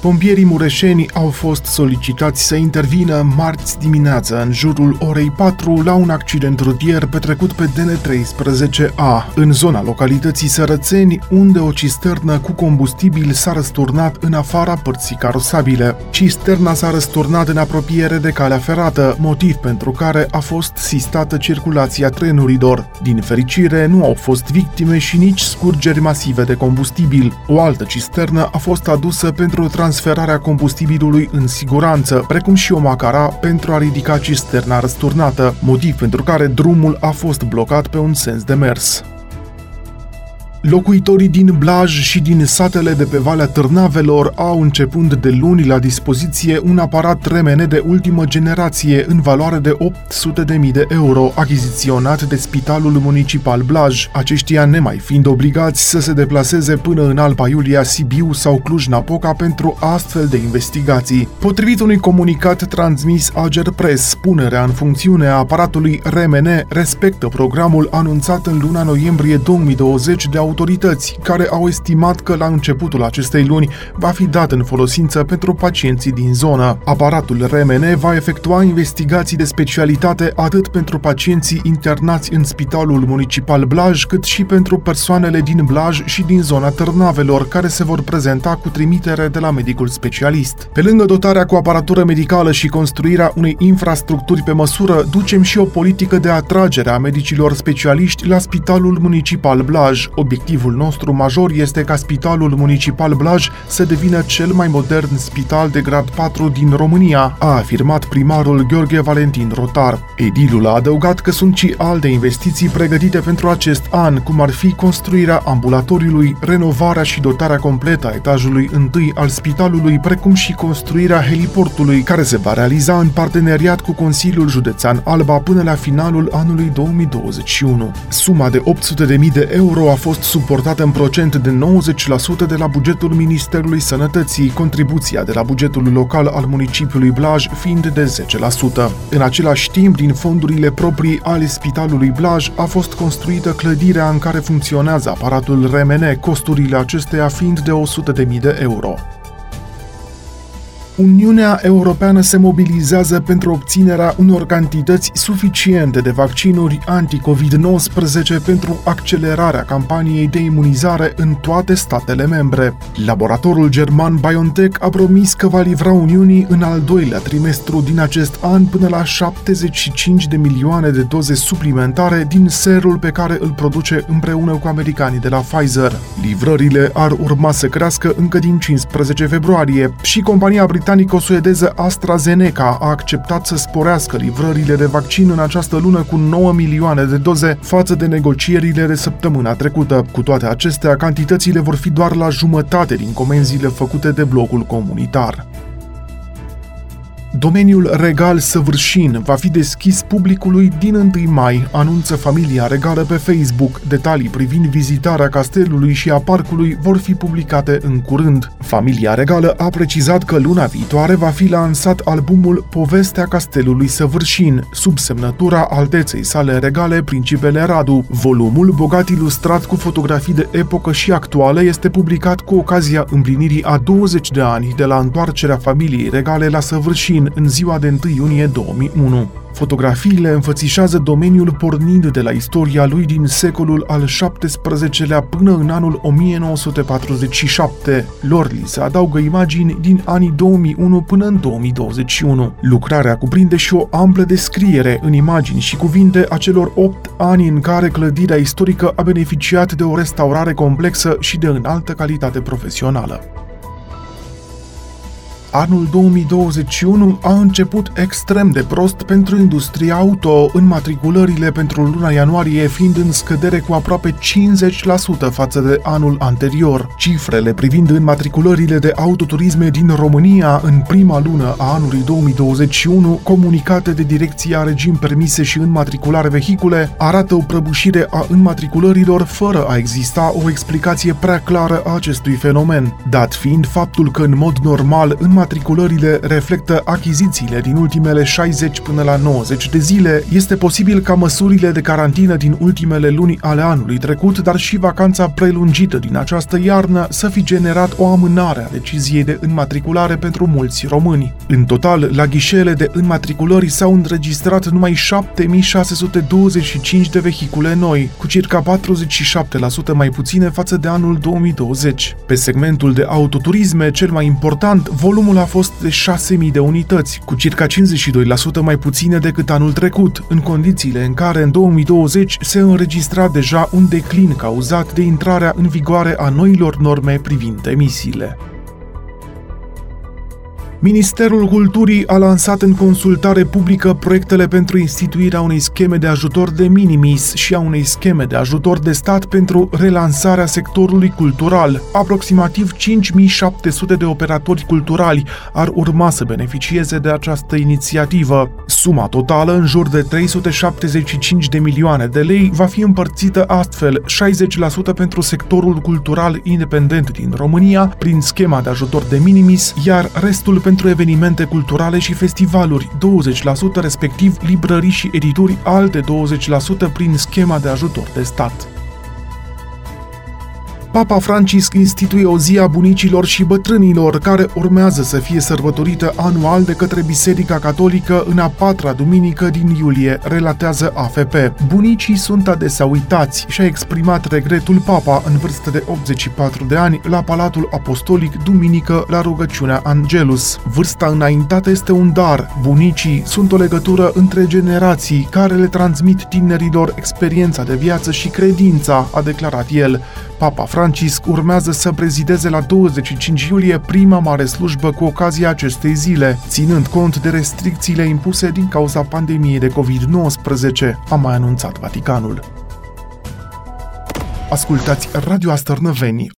Pompierii mureșeni au fost solicitați să intervină marți dimineață în jurul orei 4 la un accident rutier petrecut pe DN13A, în zona localității Sărățeni, unde o cisternă cu combustibil s-a răsturnat în afara părții carosabile. Cisterna s-a răsturnat în apropiere de calea ferată, motiv pentru care a fost sistată circulația trenurilor. Din fericire, nu au fost victime și nici scurgeri masive de combustibil. O altă cisternă a fost adusă pentru trans transferarea combustibilului în siguranță, precum și o macara pentru a ridica cisterna răsturnată, motiv pentru care drumul a fost blocat pe un sens de mers. Locuitorii din Blaj și din satele de pe Valea Târnavelor au începând de luni la dispoziție un aparat RMN de ultimă generație în valoare de 800.000 de euro, achiziționat de Spitalul Municipal Blaj, aceștia nemai fiind obligați să se deplaseze până în Alba Iulia, Sibiu sau Cluj-Napoca pentru astfel de investigații. Potrivit unui comunicat transmis Ager Press, punerea în funcțiune a aparatului RMN respectă programul anunțat în luna noiembrie 2020 de autorități, care au estimat că la începutul acestei luni va fi dat în folosință pentru pacienții din zonă. Aparatul RMN va efectua investigații de specialitate atât pentru pacienții internați în Spitalul Municipal Blaj, cât și pentru persoanele din Blaj și din zona Târnavelor, care se vor prezenta cu trimitere de la medicul specialist. Pe lângă dotarea cu aparatură medicală și construirea unei infrastructuri pe măsură, ducem și o politică de atragere a medicilor specialiști la Spitalul Municipal Blaj, obiect Obiectivul nostru major este ca Spitalul Municipal Blaj să devină cel mai modern spital de grad 4 din România, a afirmat primarul Gheorghe Valentin Rotar. Edilul a adăugat că sunt și alte investiții pregătite pentru acest an, cum ar fi construirea ambulatoriului, renovarea și dotarea completă a etajului întâi al spitalului, precum și construirea heliportului, care se va realiza în parteneriat cu Consiliul Județean Alba până la finalul anului 2021. Suma de 800.000 de euro a fost suportată în procent de 90% de la bugetul Ministerului Sănătății, contribuția de la bugetul local al municipiului Blaj fiind de 10%. În același timp, din fondurile proprii ale Spitalului Blaj a fost construită clădirea în care funcționează aparatul RMN, costurile acesteia fiind de 100.000 de euro. Uniunea Europeană se mobilizează pentru obținerea unor cantități suficiente de vaccinuri anti-COVID-19 pentru accelerarea campaniei de imunizare în toate statele membre. Laboratorul german BioNTech a promis că va livra Uniunii în al doilea trimestru din acest an până la 75 de milioane de doze suplimentare din serul pe care îl produce împreună cu americanii de la Pfizer. Livrările ar urma să crească încă din 15 februarie și compania britanică britanico-suedeză AstraZeneca a acceptat să sporească livrările de vaccin în această lună cu 9 milioane de doze față de negocierile de săptămâna trecută. Cu toate acestea, cantitățile vor fi doar la jumătate din comenzile făcute de blocul comunitar. Domeniul regal Săvârșin va fi deschis publicului din 1 mai, anunță familia regală pe Facebook. Detalii privind vizitarea castelului și a parcului vor fi publicate în curând. Familia regală a precizat că luna viitoare va fi lansat albumul Povestea castelului Săvârșin, sub semnătura alteței sale regale Principele Radu. Volumul, bogat ilustrat cu fotografii de epocă și actuale, este publicat cu ocazia împlinirii a 20 de ani de la întoarcerea familiei regale la Săvârșin Berlin în ziua de 1 iunie 2001. Fotografiile înfățișează domeniul pornind de la istoria lui din secolul al XVII-lea până în anul 1947. Lor li se adaugă imagini din anii 2001 până în 2021. Lucrarea cuprinde și o amplă descriere în imagini și cuvinte a celor 8 ani în care clădirea istorică a beneficiat de o restaurare complexă și de înaltă calitate profesională. Anul 2021 a început extrem de prost pentru industria auto, înmatriculările pentru luna ianuarie fiind în scădere cu aproape 50% față de anul anterior. Cifrele privind înmatriculările de autoturisme din România în prima lună a anului 2021, comunicate de Direcția Regim Permise și Înmatriculare Vehicule, arată o prăbușire a înmatriculărilor fără a exista o explicație prea clară a acestui fenomen, dat fiind faptul că în mod normal în înmatriculările reflectă achizițiile din ultimele 60 până la 90 de zile, este posibil ca măsurile de carantină din ultimele luni ale anului trecut, dar și vacanța prelungită din această iarnă să fi generat o amânare a deciziei de înmatriculare pentru mulți români. În total, la ghișele de înmatriculări s-au înregistrat numai 7625 de vehicule noi, cu circa 47% mai puține față de anul 2020. Pe segmentul de autoturisme, cel mai important, volumul a fost de 6.000 de unități, cu circa 52% mai puține decât anul trecut, în condițiile în care în 2020 se înregistra deja un declin cauzat de intrarea în vigoare a noilor norme privind emisiile. Ministerul Culturii a lansat în consultare publică proiectele pentru instituirea unei scheme de ajutor de minimis și a unei scheme de ajutor de stat pentru relansarea sectorului cultural. Aproximativ 5700 de operatori culturali ar urma să beneficieze de această inițiativă. Suma totală, în jur de 375 de milioane de lei, va fi împărțită astfel 60% pentru sectorul cultural independent din România, prin schema de ajutor de minimis, iar restul pentru evenimente culturale și festivaluri, 20% respectiv librării și edituri, alte 20% prin schema de ajutor de stat. Papa Francisc instituie o zi a bunicilor și bătrânilor, care urmează să fie sărbătorită anual de către Biserica Catolică în a patra duminică din iulie, relatează AFP. Bunicii sunt adesea uitați și a exprimat regretul Papa în vârstă de 84 de ani la Palatul Apostolic duminică la rugăciunea Angelus. Vârsta înaintată este un dar. Bunicii sunt o legătură între generații care le transmit tinerilor experiența de viață și credința, a declarat el. Papa Francisc urmează să prezideze la 25 iulie prima mare slujbă cu ocazia acestei zile, ținând cont de restricțiile impuse din cauza pandemiei de COVID-19, a mai anunțat Vaticanul. Ascultați Radio Astărnăveni,